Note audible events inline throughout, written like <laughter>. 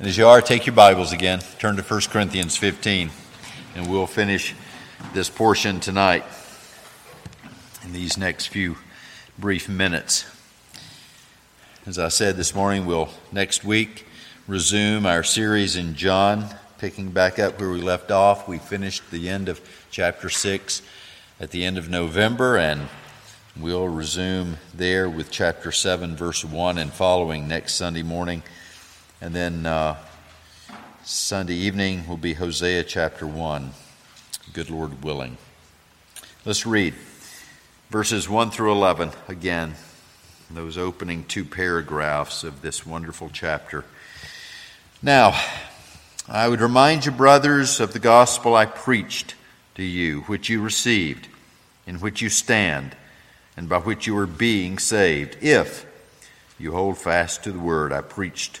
And as you are, take your Bibles again, turn to 1 Corinthians 15, and we'll finish this portion tonight in these next few brief minutes. As I said this morning, we'll next week resume our series in John, picking back up where we left off. We finished the end of chapter 6 at the end of November, and we'll resume there with chapter 7, verse 1 and following next Sunday morning. And then uh, Sunday evening will be Hosea chapter 1, good Lord willing. Let's read verses 1 through 11 again, those opening two paragraphs of this wonderful chapter. Now, I would remind you, brothers, of the gospel I preached to you, which you received, in which you stand, and by which you are being saved, if you hold fast to the word I preached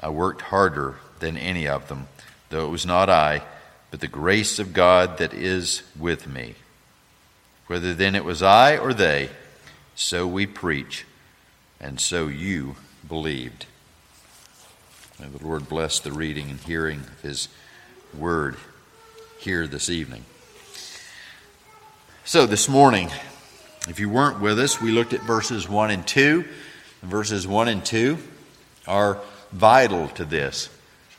I worked harder than any of them, though it was not I, but the grace of God that is with me. Whether then it was I or they, so we preach, and so you believed. May the Lord bless the reading and hearing of His word here this evening. So, this morning, if you weren't with us, we looked at verses 1 and 2. Verses 1 and 2 are vital to this.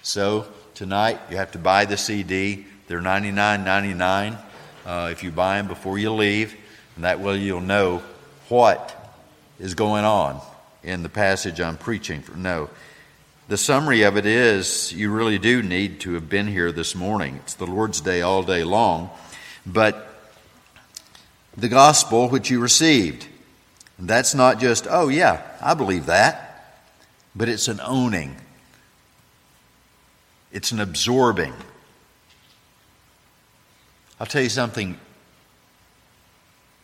So, tonight, you have to buy the CD. They're $99.99 uh, if you buy them before you leave, and that way you'll know what is going on in the passage I'm preaching. No. The summary of it is you really do need to have been here this morning. It's the Lord's Day all day long. But the gospel which you received, that's not just, oh, yeah, I believe that, but it's an owning, it's an absorbing. I'll tell you something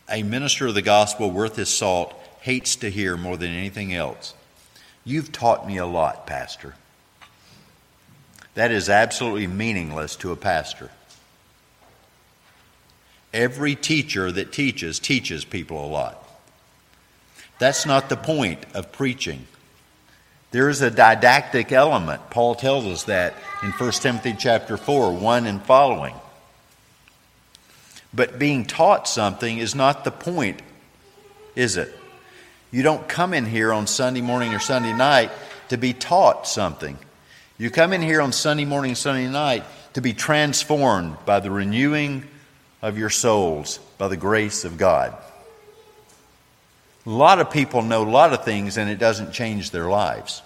a minister of the gospel worth his salt hates to hear more than anything else. You've taught me a lot, Pastor. That is absolutely meaningless to a pastor. Every teacher that teaches teaches people a lot. That's not the point of preaching. There is a didactic element. Paul tells us that in 1 Timothy chapter 4, 1 and following. But being taught something is not the point, is it? You don't come in here on Sunday morning or Sunday night to be taught something. You come in here on Sunday morning, Sunday night to be transformed by the renewing of your souls by the grace of God. A lot of people know a lot of things and it doesn't change their lives.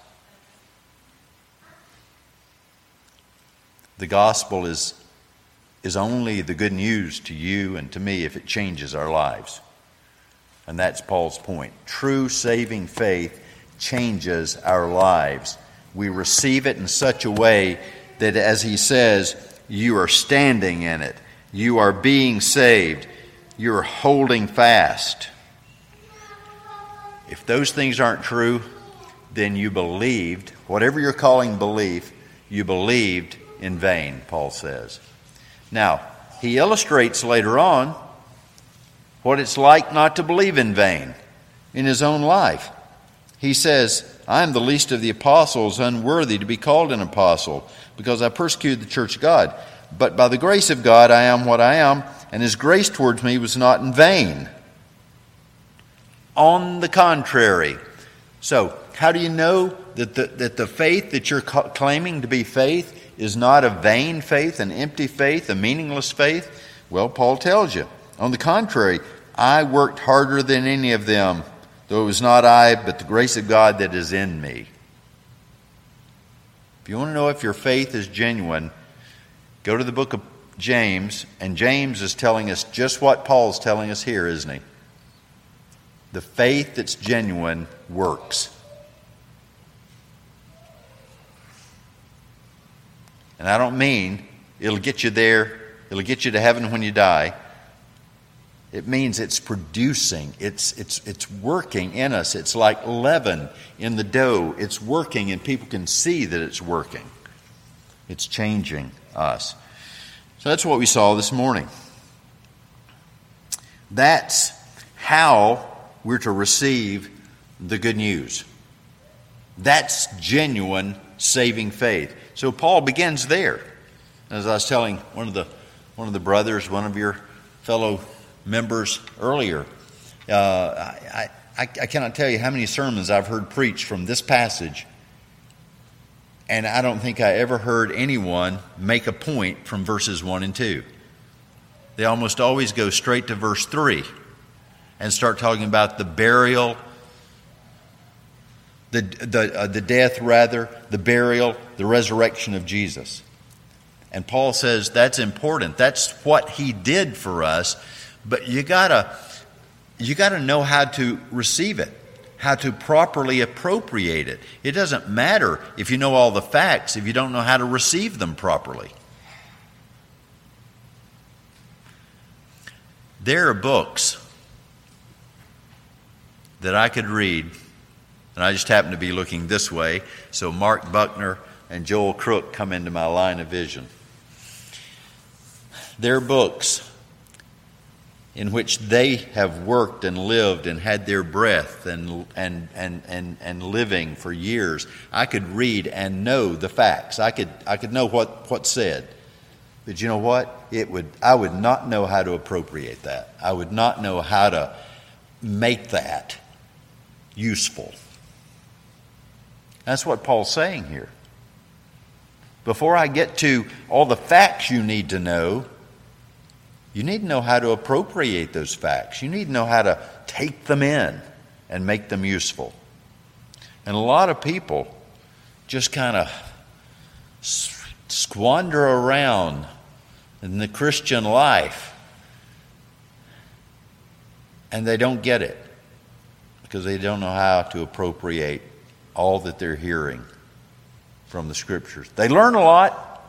The gospel is, is only the good news to you and to me if it changes our lives. And that's Paul's point. True saving faith changes our lives. We receive it in such a way that, as he says, you are standing in it. You are being saved. You're holding fast. If those things aren't true, then you believed, whatever you're calling belief, you believed in vain, Paul says. Now, he illustrates later on what it's like not to believe in vain in his own life. He says, I am the least of the apostles, unworthy to be called an apostle, because I persecuted the church of God. But by the grace of God, I am what I am, and his grace towards me was not in vain. On the contrary. So, how do you know that the, that the faith that you're claiming to be faith is not a vain faith, an empty faith, a meaningless faith? Well, Paul tells you. On the contrary, I worked harder than any of them, though it was not I, but the grace of God that is in me. If you want to know if your faith is genuine, go to the book of James, and James is telling us just what Paul's telling us here, isn't he? The faith that's genuine works. And I don't mean it'll get you there, it'll get you to heaven when you die. It means it's producing, it's, it's, it's working in us. It's like leaven in the dough. It's working, and people can see that it's working. It's changing us. So that's what we saw this morning. That's how we're to receive the good news. That's genuine saving faith. So Paul begins there. As I was telling one of the one of the brothers, one of your fellow members earlier, uh, I, I, I cannot tell you how many sermons I've heard preached from this passage, and I don't think I ever heard anyone make a point from verses 1 and 2. They almost always go straight to verse 3 and start talking about the burial, the, the, uh, the death, rather, the burial, the resurrection of Jesus. And Paul says that's important. That's what he did for us, but you gotta you gotta know how to receive it, how to properly appropriate it. It doesn't matter if you know all the facts if you don't know how to receive them properly. There are books that I could read, and I just happened to be looking this way, so Mark Buckner and Joel Crook come into my line of vision. Their books in which they have worked and lived and had their breath and, and, and, and, and living for years, I could read and know the facts. I could, I could know what, what's said. But you know what? It would, I would not know how to appropriate that. I would not know how to make that useful. That's what Paul's saying here. Before I get to all the facts you need to know, you need to know how to appropriate those facts. You need to know how to take them in and make them useful. And a lot of people just kind of squander around in the Christian life and they don't get it because they don't know how to appropriate all that they're hearing from the scriptures. They learn a lot,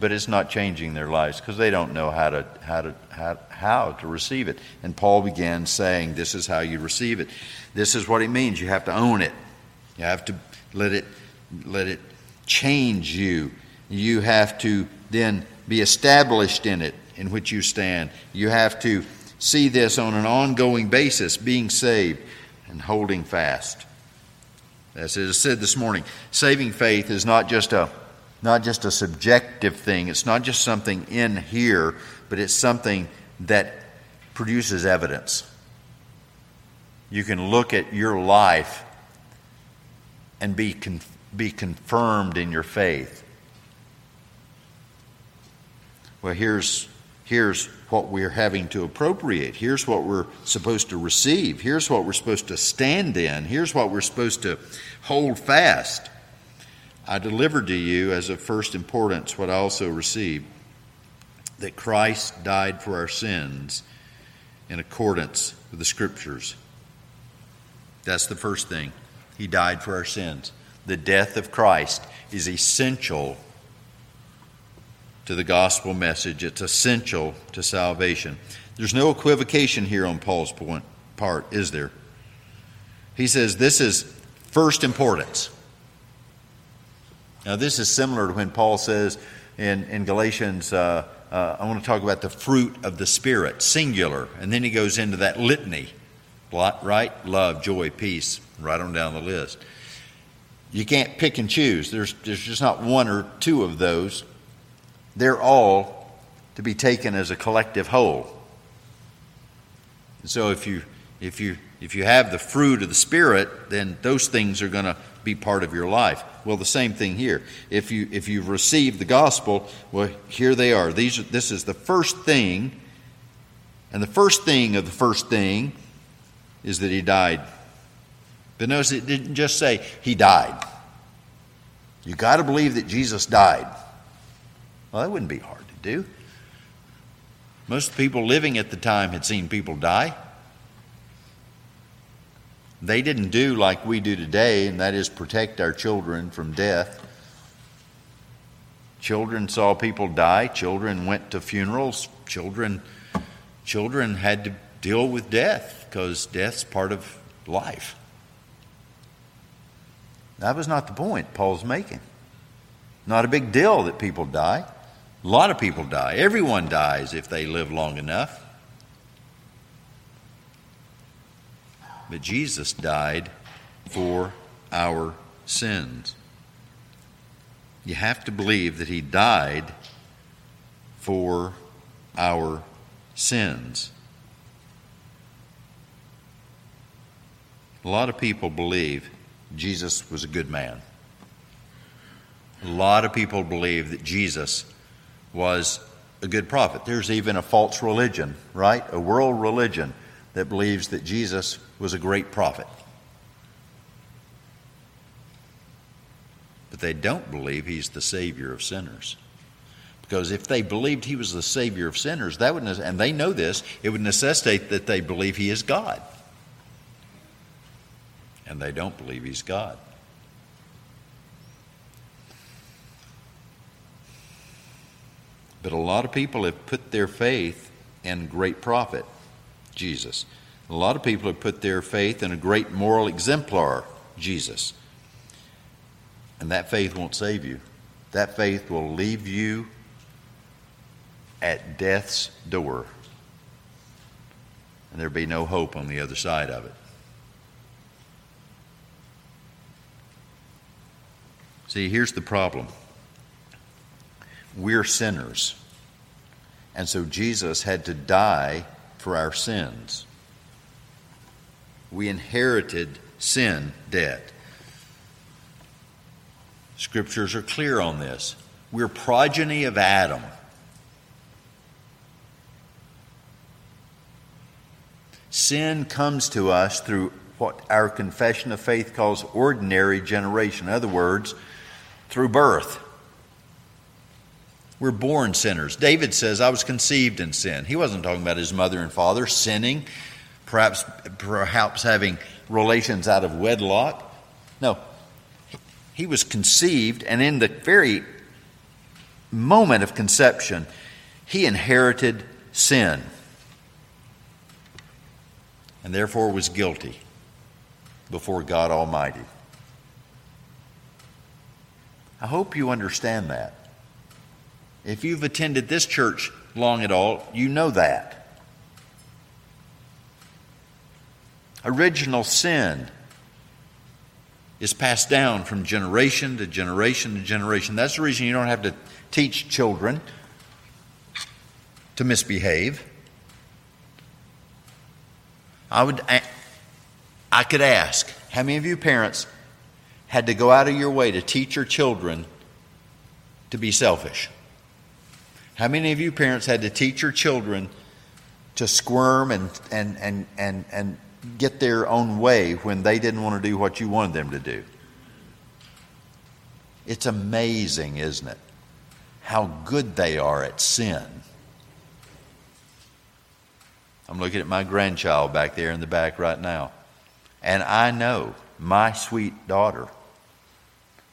but it's not changing their lives because they don't know how to, how, to, how, how to receive it. And Paul began saying, This is how you receive it. This is what it means. You have to own it. You have to let it, let it change you. You have to then be established in it, in which you stand. You have to see this on an ongoing basis, being saved and holding fast. As is said this morning, saving faith is not just a not just a subjective thing. It's not just something in here, but it's something that produces evidence. You can look at your life and be, con- be confirmed in your faith. Well, here's, here's what we're having to appropriate. Here's what we're supposed to receive. Here's what we're supposed to stand in. Here's what we're supposed to hold fast. I delivered to you as of first importance what I also received that Christ died for our sins in accordance with the Scriptures. That's the first thing. He died for our sins. The death of Christ is essential to the gospel message. It's essential to salvation. There's no equivocation here on Paul's point, part, is there? He says this is first importance. Now, this is similar to when Paul says in, in Galatians, uh, uh, I want to talk about the fruit of the Spirit, singular. And then he goes into that litany, right? Love, joy, peace, right on down the list. You can't pick and choose. There's, there's just not one or two of those they're all to be taken as a collective whole. And so if you if you if you have the fruit of the spirit, then those things are going to be part of your life. Well, the same thing here. If you if you've received the gospel, well, here they are. These this is the first thing, and the first thing of the first thing is that he died. But notice it didn't just say he died. You got to believe that Jesus died. Well, that wouldn't be hard to do. Most people living at the time had seen people die. They didn't do like we do today, and that is protect our children from death. Children saw people die. Children went to funerals. Children, children had to deal with death because death's part of life. That was not the point Paul's making. Not a big deal that people die. A lot of people die. Everyone dies if they live long enough. But Jesus died for our sins. You have to believe that He died for our sins. A lot of people believe Jesus was a good man. A lot of people believe that Jesus was a good prophet. There's even a false religion, right? A world religion that believes that Jesus was a great prophet. But they don't believe he's the Savior of sinners. Because if they believed he was the Savior of sinners, that would, and they know this, it would necessitate that they believe he is God. And they don't believe he's God. But a lot of people have put their faith in great prophet, Jesus. A lot of people have put their faith in a great moral exemplar, Jesus. And that faith won't save you. That faith will leave you at death's door. And there'll be no hope on the other side of it. See, here's the problem we're sinners. And so Jesus had to die for our sins. We inherited sin debt. Scriptures are clear on this. We're progeny of Adam. Sin comes to us through what our confession of faith calls ordinary generation. In other words, through birth. We're born sinners. David says, I was conceived in sin. He wasn't talking about his mother and father sinning, perhaps, perhaps having relations out of wedlock. No, he was conceived, and in the very moment of conception, he inherited sin and therefore was guilty before God Almighty. I hope you understand that. If you've attended this church long at all, you know that. Original sin is passed down from generation to generation to generation. That's the reason you don't have to teach children to misbehave. I would I could ask, how many of you parents had to go out of your way to teach your children to be selfish? How many of you parents had to teach your children to squirm and, and, and, and, and get their own way when they didn't want to do what you wanted them to do? It's amazing, isn't it? How good they are at sin. I'm looking at my grandchild back there in the back right now. And I know my sweet daughter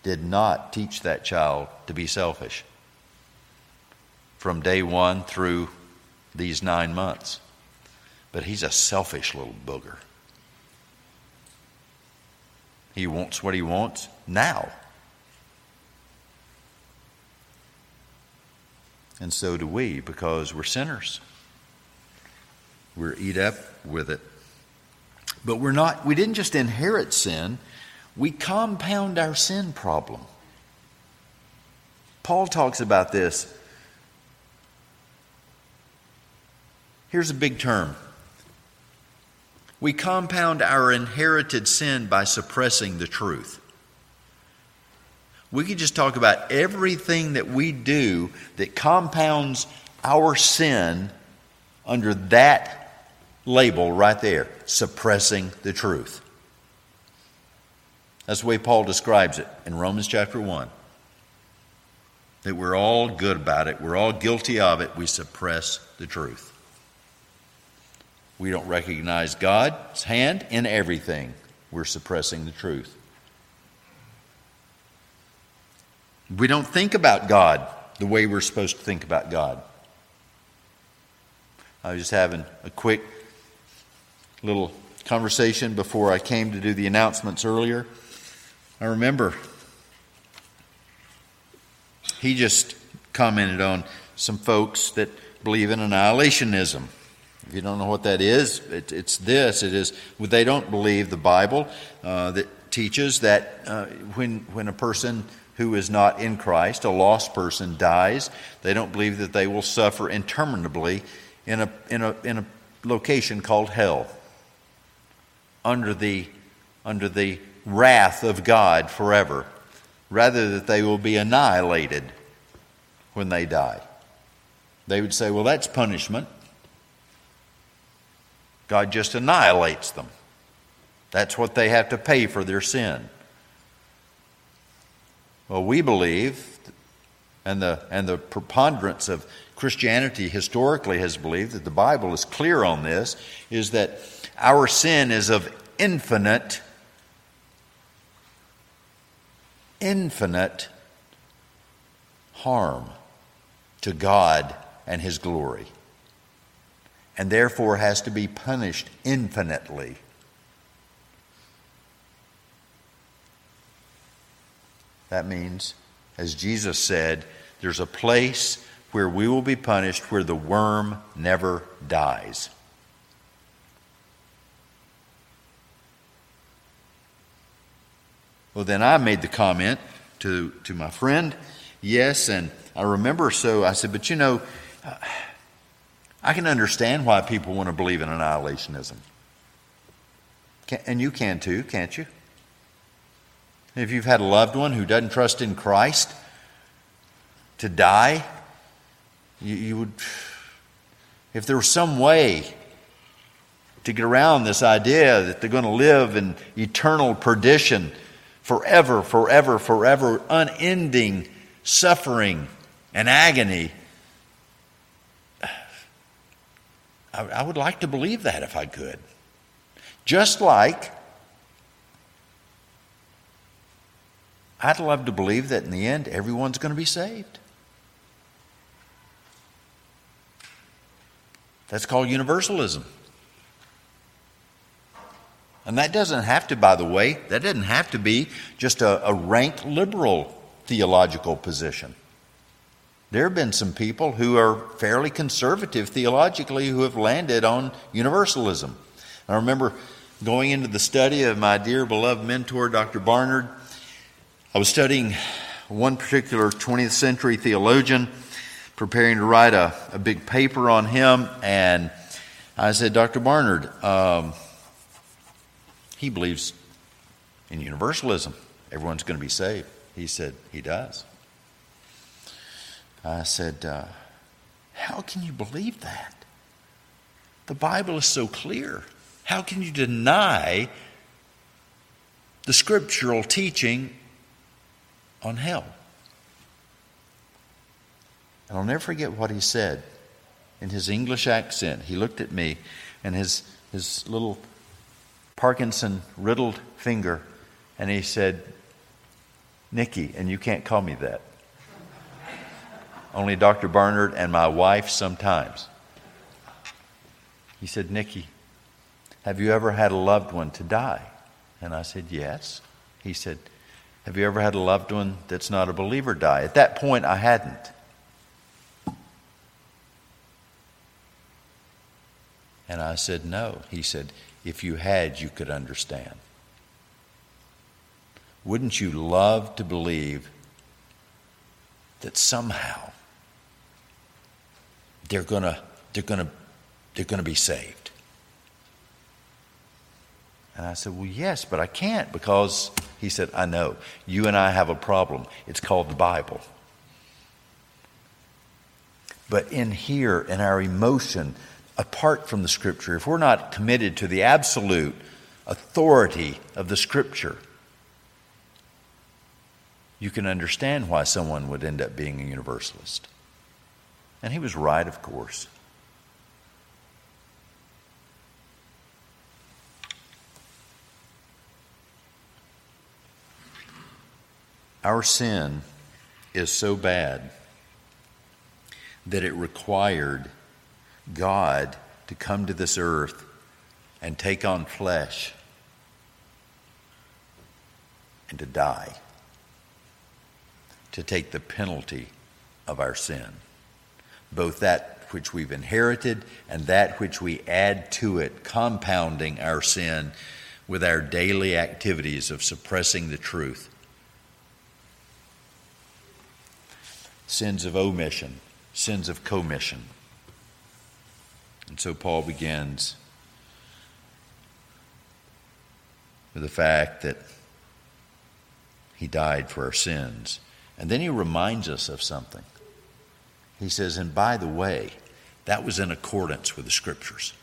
did not teach that child to be selfish from day one through these nine months. But he's a selfish little booger. He wants what he wants now. And so do we because we're sinners. We're eat up with it. But we're not, we didn't just inherit sin, we compound our sin problem. Paul talks about this Here's a big term we compound our inherited sin by suppressing the truth. We could just talk about everything that we do that compounds our sin under that label right there suppressing the truth. That's the way Paul describes it in Romans chapter 1. That we're all good about it, we're all guilty of it, we suppress the truth. We don't recognize God's hand in everything, we're suppressing the truth. We don't think about God the way we're supposed to think about God. I was just having a quick little conversation before I came to do the announcements earlier. I remember he just commented on some folks that believe in annihilationism. If you don't know what that is, it, it's this: it is they don't believe the Bible uh, that teaches that uh, when when a person who is not in Christ, a lost person, dies, they don't believe that they will suffer interminably in a in a in a location called hell under the under the wrath of God forever, rather that they will be annihilated when they die. They would say, well, that's punishment. God just annihilates them. That's what they have to pay for their sin. Well, we believe, and the, and the preponderance of Christianity historically has believed that the Bible is clear on this, is that our sin is of infinite infinite harm to God and His glory, and therefore has to be punished infinitely. That means, as Jesus said, there's a place where we will be punished where the worm never dies. Well, then I made the comment to, to my friend, yes, and I remember so I said, but you know, I can understand why people want to believe in annihilationism. And you can too, can't you? If you've had a loved one who doesn't trust in Christ to die, you, you would, if there was some way to get around this idea that they're going to live in eternal perdition forever, forever, forever, unending suffering and agony. I, I would like to believe that if I could. Just like I'd love to believe that in the end everyone's going to be saved. That's called universalism. And that doesn't have to, by the way, that doesn't have to be just a, a rank liberal theological position. There have been some people who are fairly conservative theologically who have landed on universalism. I remember going into the study of my dear beloved mentor, Dr. Barnard. I was studying one particular 20th century theologian, preparing to write a, a big paper on him, and I said, Dr. Barnard, um, he believes in universalism. Everyone's going to be saved. He said, He does. I said, uh, How can you believe that? The Bible is so clear. How can you deny the scriptural teaching on hell? And I'll never forget what he said in his English accent. He looked at me and his, his little Parkinson riddled finger, and he said, Nicky, and you can't call me that. Only Dr. Barnard and my wife sometimes. He said, Nicky, have you ever had a loved one to die? And I said, Yes. He said, Have you ever had a loved one that's not a believer die? At that point, I hadn't. And I said, No. He said, if you had, you could understand. Wouldn't you love to believe that somehow they're going to they're going to they're going to be saved? And I said, "Well, yes, but I can't because He said, I know. You and I have a problem. It's called the Bible. But in here, in our emotion, apart from the Scripture, if we're not committed to the absolute authority of the Scripture, you can understand why someone would end up being a universalist. And he was right, of course. Our sin is so bad that it required God to come to this earth and take on flesh and to die, to take the penalty of our sin, both that which we've inherited and that which we add to it, compounding our sin with our daily activities of suppressing the truth. Sins of omission, sins of commission. And so Paul begins with the fact that he died for our sins. And then he reminds us of something. He says, and by the way, that was in accordance with the scriptures.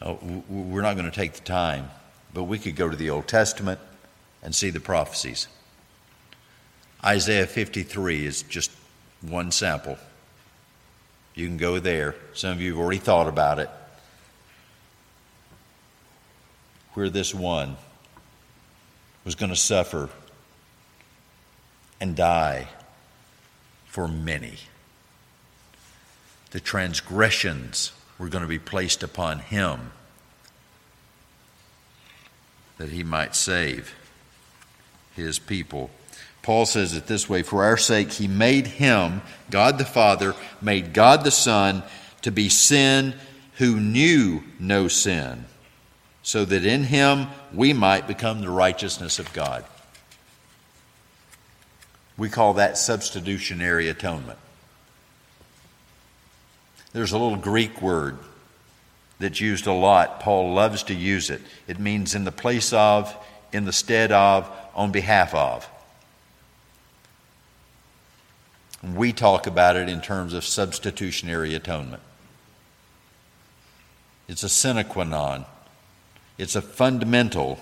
Oh, we're not going to take the time, but we could go to the Old Testament and see the prophecies. Isaiah 53 is just one sample. You can go there. Some of you have already thought about it. Where this one was going to suffer and die for many. The transgressions were going to be placed upon him that he might save his people. Paul says it this way For our sake, he made him, God the Father, made God the Son to be sin who knew no sin, so that in him we might become the righteousness of God. We call that substitutionary atonement. There's a little Greek word that's used a lot. Paul loves to use it. It means in the place of, in the stead of, on behalf of. We talk about it in terms of substitutionary atonement. It's a sine qua non, it's a fundamental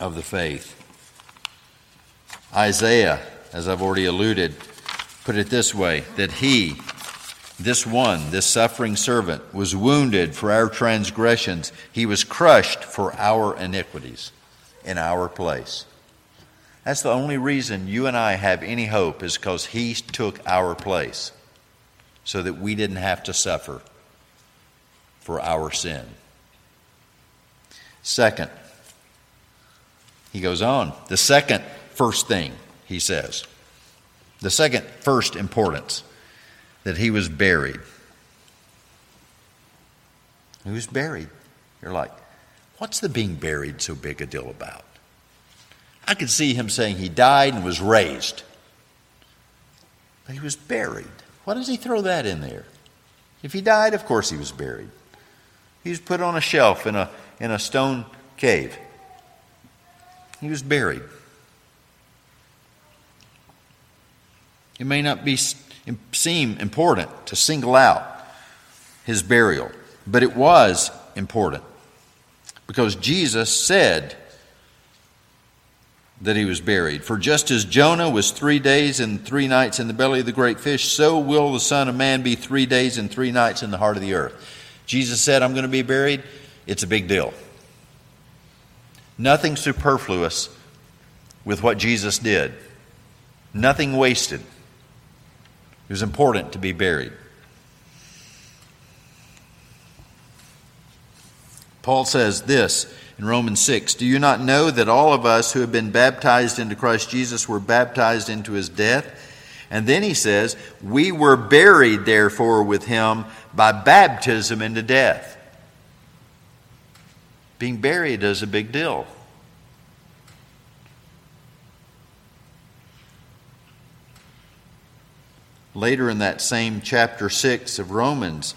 of the faith. Isaiah, as I've already alluded, put it this way that he, this one, this suffering servant, was wounded for our transgressions, he was crushed for our iniquities in our place. That's the only reason you and I have any hope is because He took our place so that we didn't have to suffer for our sin. Second, he goes on. The second first thing he says, the second first importance, that he was buried. He was buried. You're like, what's the being buried so big a deal about? I could see him saying he died and was raised. But he was buried. Why does he throw that in there? If he died, of course he was buried. He was put on a shelf in a, in a stone cave. He was buried. It may not be, seem important to single out his burial, but it was important because Jesus said that he was buried. For just as Jonah was three days and three nights in the belly of the great fish, so will the Son of Man be three days and three nights in the heart of the earth. Jesus said, I'm going to be buried. It's a big deal. Nothing superfluous with what Jesus did, nothing wasted. It was important to be buried. Paul says this in Romans 6 Do you not know that all of us who have been baptized into Christ Jesus were baptized into his death? And then he says, We were buried, therefore, with him by baptism into death. Being buried is a big deal. Later in that same chapter 6 of Romans,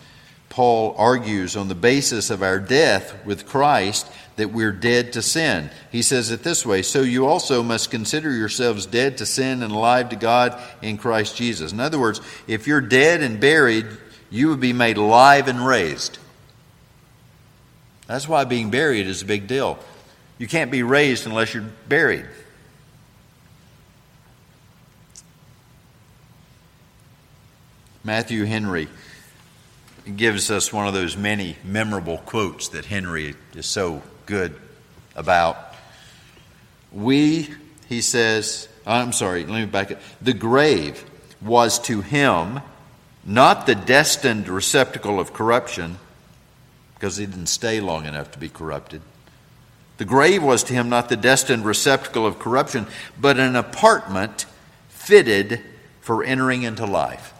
Paul argues on the basis of our death with Christ that we're dead to sin. He says it this way So you also must consider yourselves dead to sin and alive to God in Christ Jesus. In other words, if you're dead and buried, you would be made alive and raised. That's why being buried is a big deal. You can't be raised unless you're buried. Matthew Henry gives us one of those many memorable quotes that Henry is so good about. We, he says, I'm sorry, let me back it. The grave was to him not the destined receptacle of corruption, because he didn't stay long enough to be corrupted. The grave was to him not the destined receptacle of corruption, but an apartment fitted for entering into life.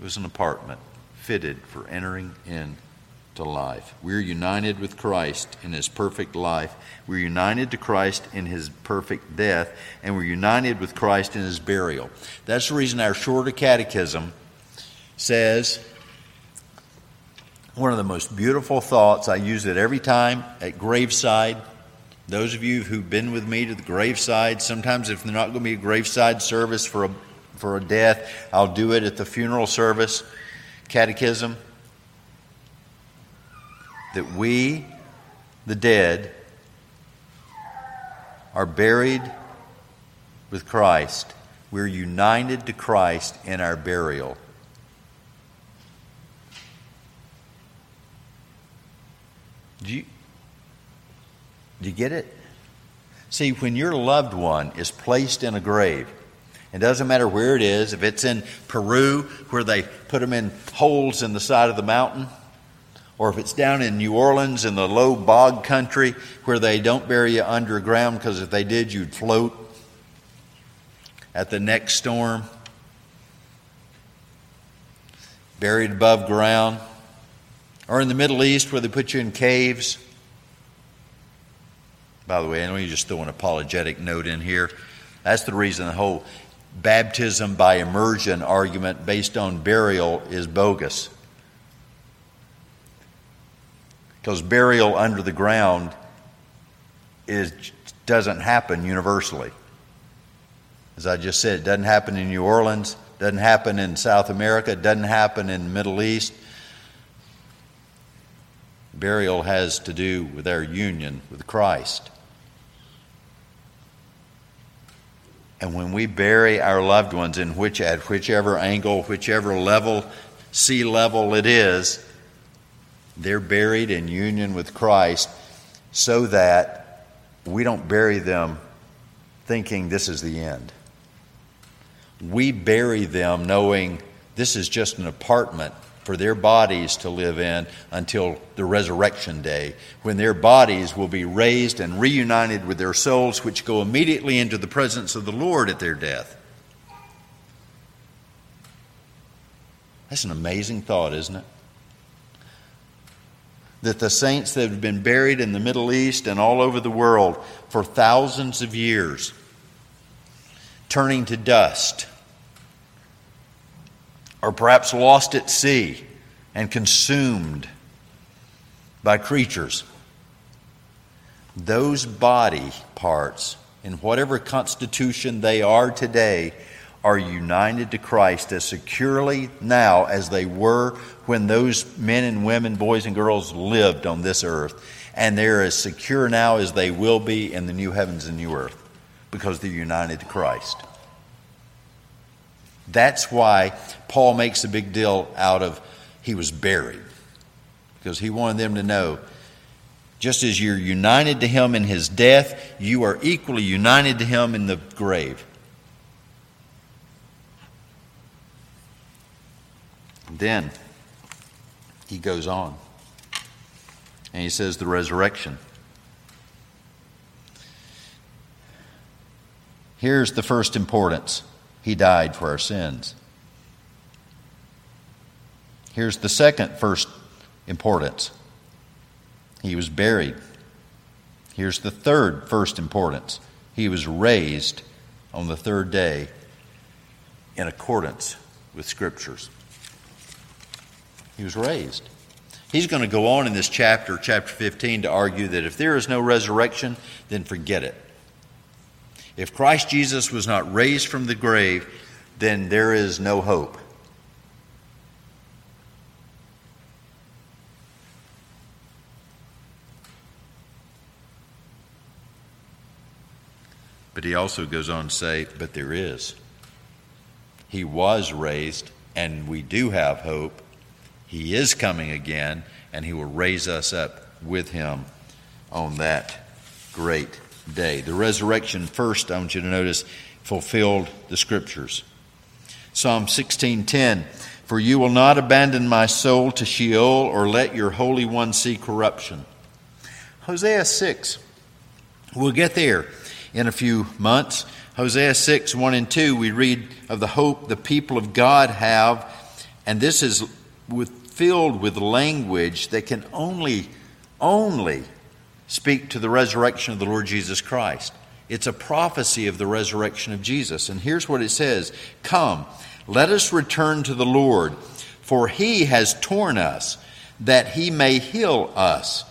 It was an apartment fitted for entering into life. We're united with Christ in his perfect life. We're united to Christ in his perfect death, and we're united with Christ in his burial. That's the reason our shorter catechism says one of the most beautiful thoughts. I use it every time at graveside. Those of you who've been with me to the graveside, sometimes if there's not going to be a graveside service for a for a death. I'll do it at the funeral service, catechism. That we, the dead, are buried with Christ. We're united to Christ in our burial. Do you, do you get it? See, when your loved one is placed in a grave, it doesn't matter where it is, if it's in Peru, where they put them in holes in the side of the mountain, or if it's down in New Orleans in the low bog country where they don't bury you underground because if they did, you'd float at the next storm, buried above ground, or in the Middle East where they put you in caves. By the way, I know you just throw an apologetic note in here. That's the reason the whole baptism by immersion argument based on burial is bogus. Because burial under the ground is, doesn't happen universally. As I just said, it doesn't happen in New Orleans, doesn't happen in South America, doesn't happen in the Middle East. Burial has to do with our union with Christ. And when we bury our loved ones in which at whichever angle, whichever level, sea level it is, they're buried in union with Christ so that we don't bury them thinking this is the end. We bury them knowing this is just an apartment for their bodies to live in until the resurrection day, when their bodies will be raised and reunited with their souls, which go immediately into the presence of the Lord at their death. That's an amazing thought, isn't it? That the saints that have been buried in the Middle East and all over the world for thousands of years, turning to dust, or perhaps lost at sea and consumed by creatures. Those body parts, in whatever constitution they are today, are united to Christ as securely now as they were when those men and women, boys and girls lived on this earth. And they're as secure now as they will be in the new heavens and new earth because they're united to Christ. That's why Paul makes a big deal out of he was buried, because he wanted them to know just as you're united to him in his death, you are equally united to him in the grave. Then he goes on and he says, the resurrection. Here's the first importance he died for our sins. Here's the second first importance He was buried. Here's the third first importance he was raised on the third day in accordance with Scriptures. He was raised. He's going to go on in this chapter, chapter 15, to argue that if there is no resurrection, then forget it. If Christ Jesus was not raised from the grave, then there is no hope. But he also goes on to say, but there is. He was raised, and we do have hope. He is coming again, and he will raise us up with him on that great day. The resurrection, first, I want you to notice, fulfilled the scriptures. Psalm 16:10 For you will not abandon my soul to Sheol or let your holy one see corruption. Hosea 6. We'll get there in a few months. Hosea 6, 1 and 2, we read of the hope the people of God have, and this is with, filled with language that can only, only speak to the resurrection of the Lord Jesus Christ. It's a prophecy of the resurrection of Jesus. And here's what it says Come, let us return to the Lord, for he has torn us, that he may heal us.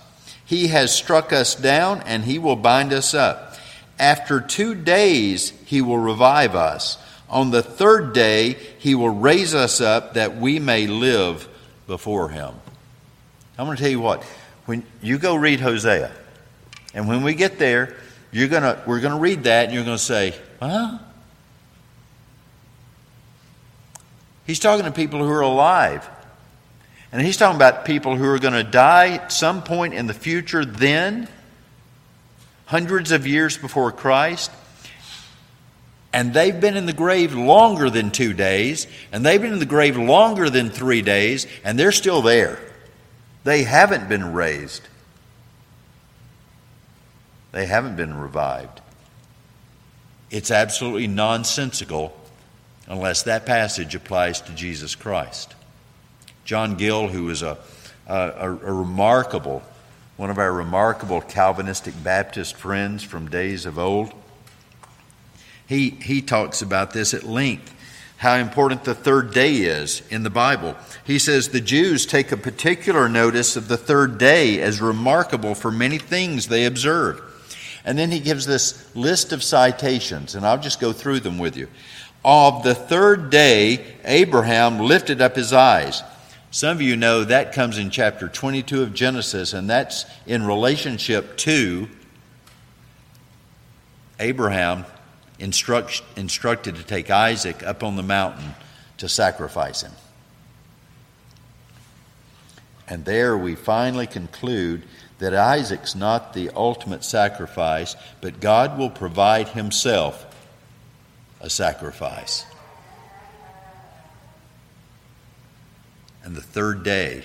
He has struck us down, and he will bind us up. After two days, he will revive us. On the third day, he will raise us up that we may live before him. I'm going to tell you what, when you go read Hosea, and when we get there, you're gonna, we're going to read that, and you're going to say, huh? He's talking to people who are alive. And he's talking about people who are going to die at some point in the future then hundreds of years before Christ, and they've been in the grave longer than two days, and they've been in the grave longer than three days, and they're still there. They haven't been raised, they haven't been revived. It's absolutely nonsensical unless that passage applies to Jesus Christ. John Gill, who is a, a, a remarkable one of our remarkable Calvinistic Baptist friends from days of old. He, he talks about this at length, how important the third day is in the Bible. He says the Jews take a particular notice of the third day as remarkable for many things they observe. And then he gives this list of citations, and I'll just go through them with you. Of the third day, Abraham lifted up his eyes some of you know that comes in chapter 22 of Genesis, and that's in relationship to Abraham instruct, instructed to take Isaac up on the mountain to sacrifice him. And there we finally conclude that Isaac's not the ultimate sacrifice, but God will provide himself a sacrifice. And the third day,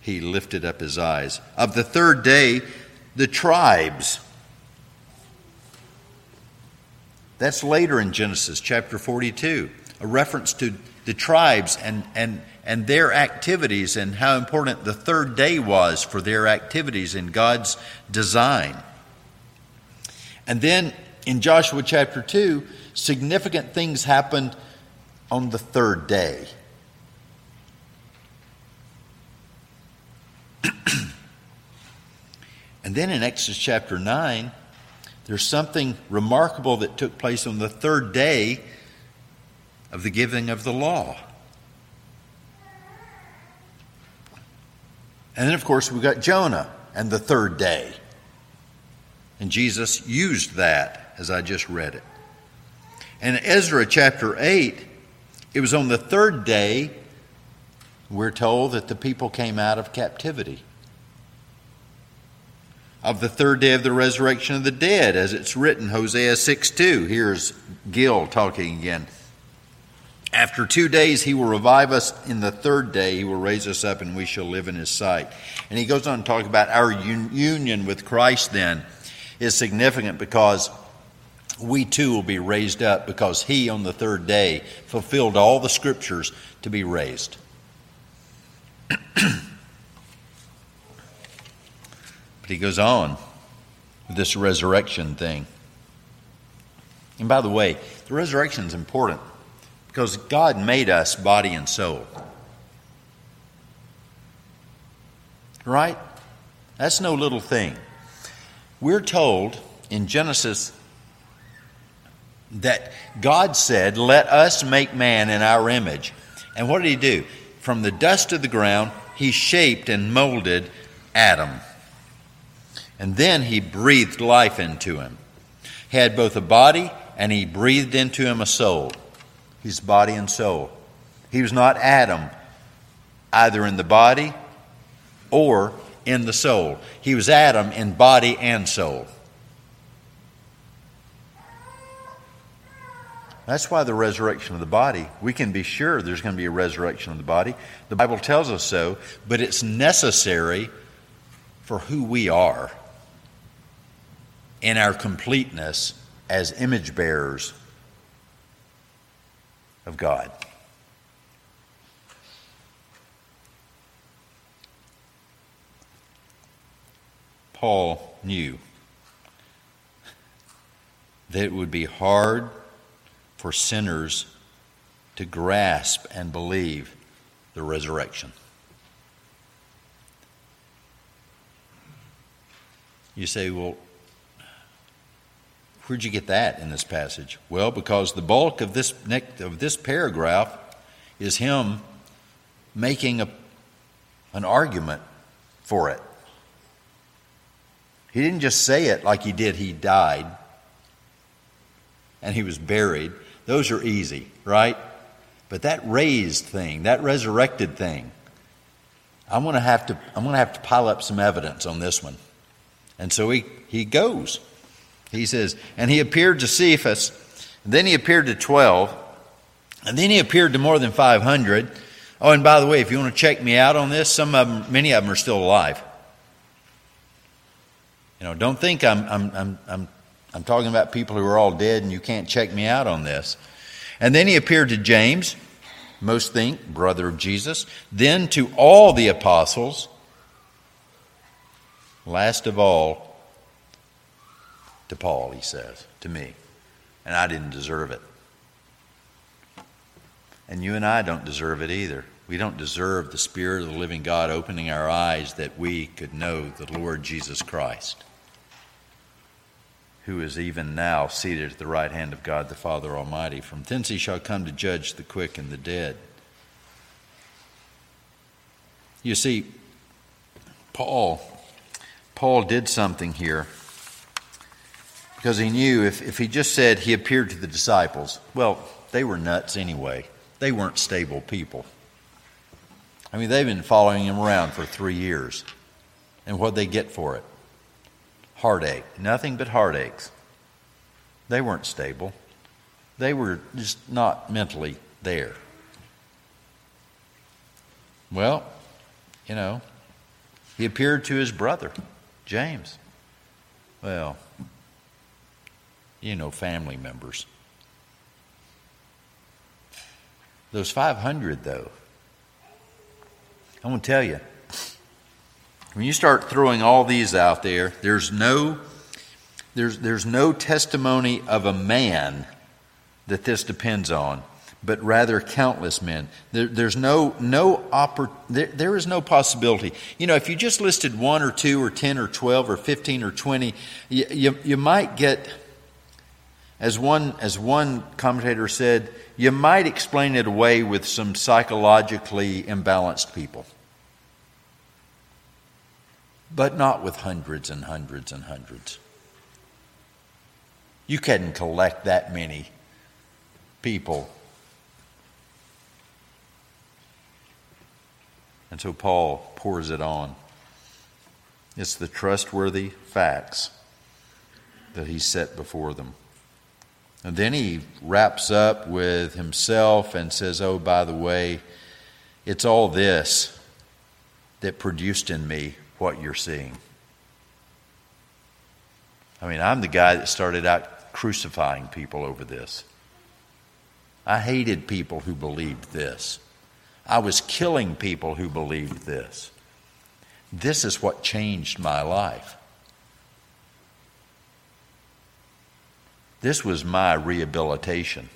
he lifted up his eyes. Of the third day, the tribes. That's later in Genesis chapter 42, a reference to the tribes and, and, and their activities and how important the third day was for their activities in God's design. And then in Joshua chapter 2, significant things happened on the third day. <clears throat> and then in Exodus chapter 9, there's something remarkable that took place on the third day of the giving of the law. And then, of course, we've got Jonah and the third day. And Jesus used that as I just read it. And Ezra chapter 8, it was on the third day we're told that the people came out of captivity. Of the third day of the resurrection of the dead, as it's written, Hosea 6 2. Here's Gill talking again. After two days, he will revive us. In the third day, he will raise us up, and we shall live in his sight. And he goes on to talk about our un- union with Christ, then, is significant because we too will be raised up because he, on the third day, fulfilled all the scriptures to be raised. <clears throat> but he goes on with this resurrection thing. And by the way, the resurrection is important because God made us body and soul. Right? That's no little thing. We're told in Genesis that God said, Let us make man in our image. And what did he do? From the dust of the ground, he shaped and molded Adam. And then he breathed life into him. He had both a body and he breathed into him a soul. His body and soul. He was not Adam, either in the body or in the soul. He was Adam in body and soul. That's why the resurrection of the body, we can be sure there's going to be a resurrection of the body. The Bible tells us so, but it's necessary for who we are in our completeness as image bearers of God. Paul knew that it would be hard for sinners to grasp and believe the resurrection. You say, well, where'd you get that in this passage? Well, because the bulk of this, of this paragraph is him making a, an argument for it. He didn't just say it like he did, he died and he was buried. Those are easy, right? But that raised thing, that resurrected thing, I'm going to have to I'm going to have to pile up some evidence on this one. And so he he goes. He says, and he appeared to Cephas, then he appeared to 12, and then he appeared to more than 500. Oh, and by the way, if you want to check me out on this, some of them, many of them are still alive. You know, don't think I'm, I'm, I'm, I'm, I'm talking about people who are all dead and you can't check me out on this. And then he appeared to James, most think, brother of Jesus, then to all the apostles. Last of all, to Paul, he says, to me. And I didn't deserve it. And you and I don't deserve it either. We don't deserve the Spirit of the living God opening our eyes that we could know the Lord Jesus Christ who is even now seated at the right hand of God the Father Almighty. From thence he shall come to judge the quick and the dead. You see, Paul, Paul did something here because he knew if, if he just said he appeared to the disciples, well, they were nuts anyway. They weren't stable people. I mean, they've been following him around for three years. And what'd they get for it? heartache, nothing but heartaches. They weren't stable. They were just not mentally there. Well, you know, he appeared to his brother, James. Well, you know, family members. Those 500, though, I want to tell you, when you start throwing all these out there, there's no, there's, there's no testimony of a man that this depends on, but rather countless men. There, there's no, no oppor- there, there is no possibility. You know, if you just listed one or two or 10 or 12 or 15 or 20, you, you, you might get, as one, as one commentator said, you might explain it away with some psychologically imbalanced people but not with hundreds and hundreds and hundreds. You couldn't collect that many people. And so Paul pours it on. It's the trustworthy facts that he set before them. And then he wraps up with himself and says, Oh, by the way, it's all this that produced in me what you're seeing. I mean, I'm the guy that started out crucifying people over this. I hated people who believed this. I was killing people who believed this. This is what changed my life. This was my rehabilitation.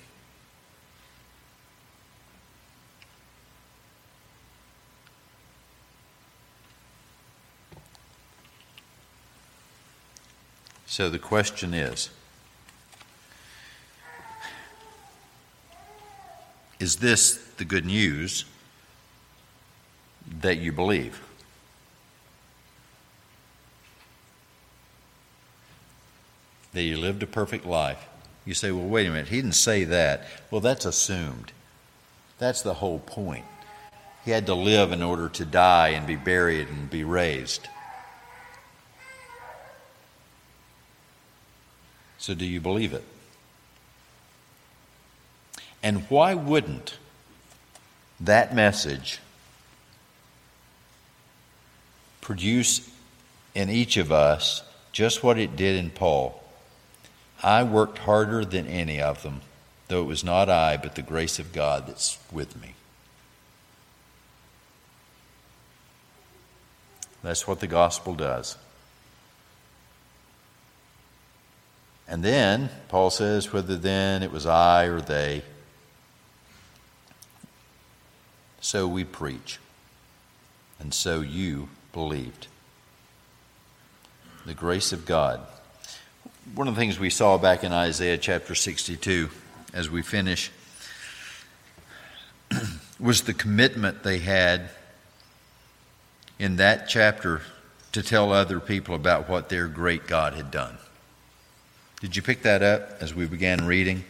So the question is Is this the good news that you believe? That you lived a perfect life. You say, well, wait a minute, he didn't say that. Well, that's assumed. That's the whole point. He had to live in order to die and be buried and be raised. So, do you believe it? And why wouldn't that message produce in each of us just what it did in Paul? I worked harder than any of them, though it was not I, but the grace of God that's with me. That's what the gospel does. And then, Paul says, whether then it was I or they, so we preach, and so you believed. The grace of God. One of the things we saw back in Isaiah chapter 62 as we finish <clears throat> was the commitment they had in that chapter to tell other people about what their great God had done. Did you pick that up as we began reading?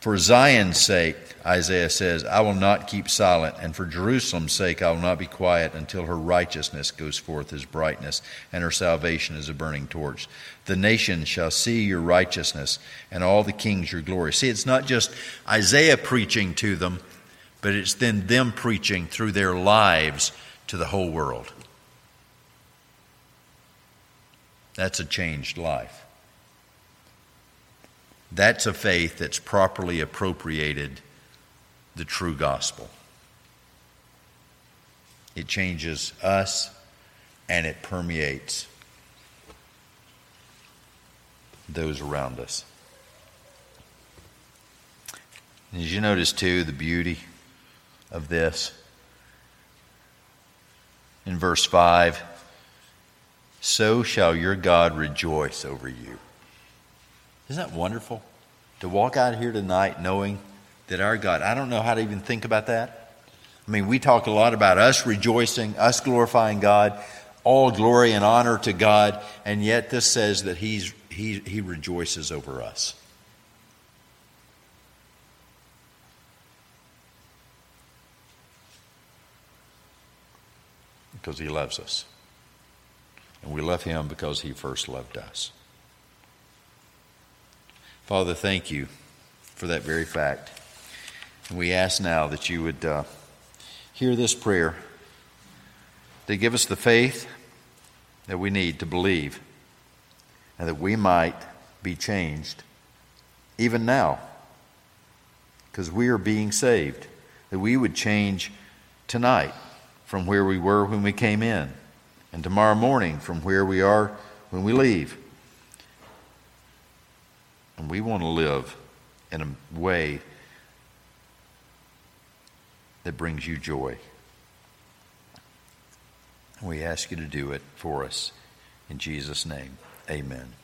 For Zion's sake, Isaiah says, I will not keep silent, and for Jerusalem's sake, I will not be quiet until her righteousness goes forth as brightness, and her salvation as a burning torch. The nations shall see your righteousness, and all the kings your glory. See, it's not just Isaiah preaching to them, but it's then them preaching through their lives to the whole world. That's a changed life. That's a faith that's properly appropriated the true gospel. It changes us and it permeates those around us. And as you notice, too, the beauty of this in verse 5 so shall your God rejoice over you. Isn't that wonderful? To walk out here tonight knowing that our God, I don't know how to even think about that. I mean, we talk a lot about us rejoicing, us glorifying God, all glory and honor to God, and yet this says that he's, he, he rejoices over us. Because he loves us. And we love him because he first loved us. Father, thank you for that very fact. And we ask now that you would uh, hear this prayer, to give us the faith that we need to believe, and that we might be changed even now, because we are being saved, that we would change tonight from where we were when we came in, and tomorrow morning from where we are when we leave. And we want to live in a way that brings you joy. We ask you to do it for us. In Jesus' name, amen.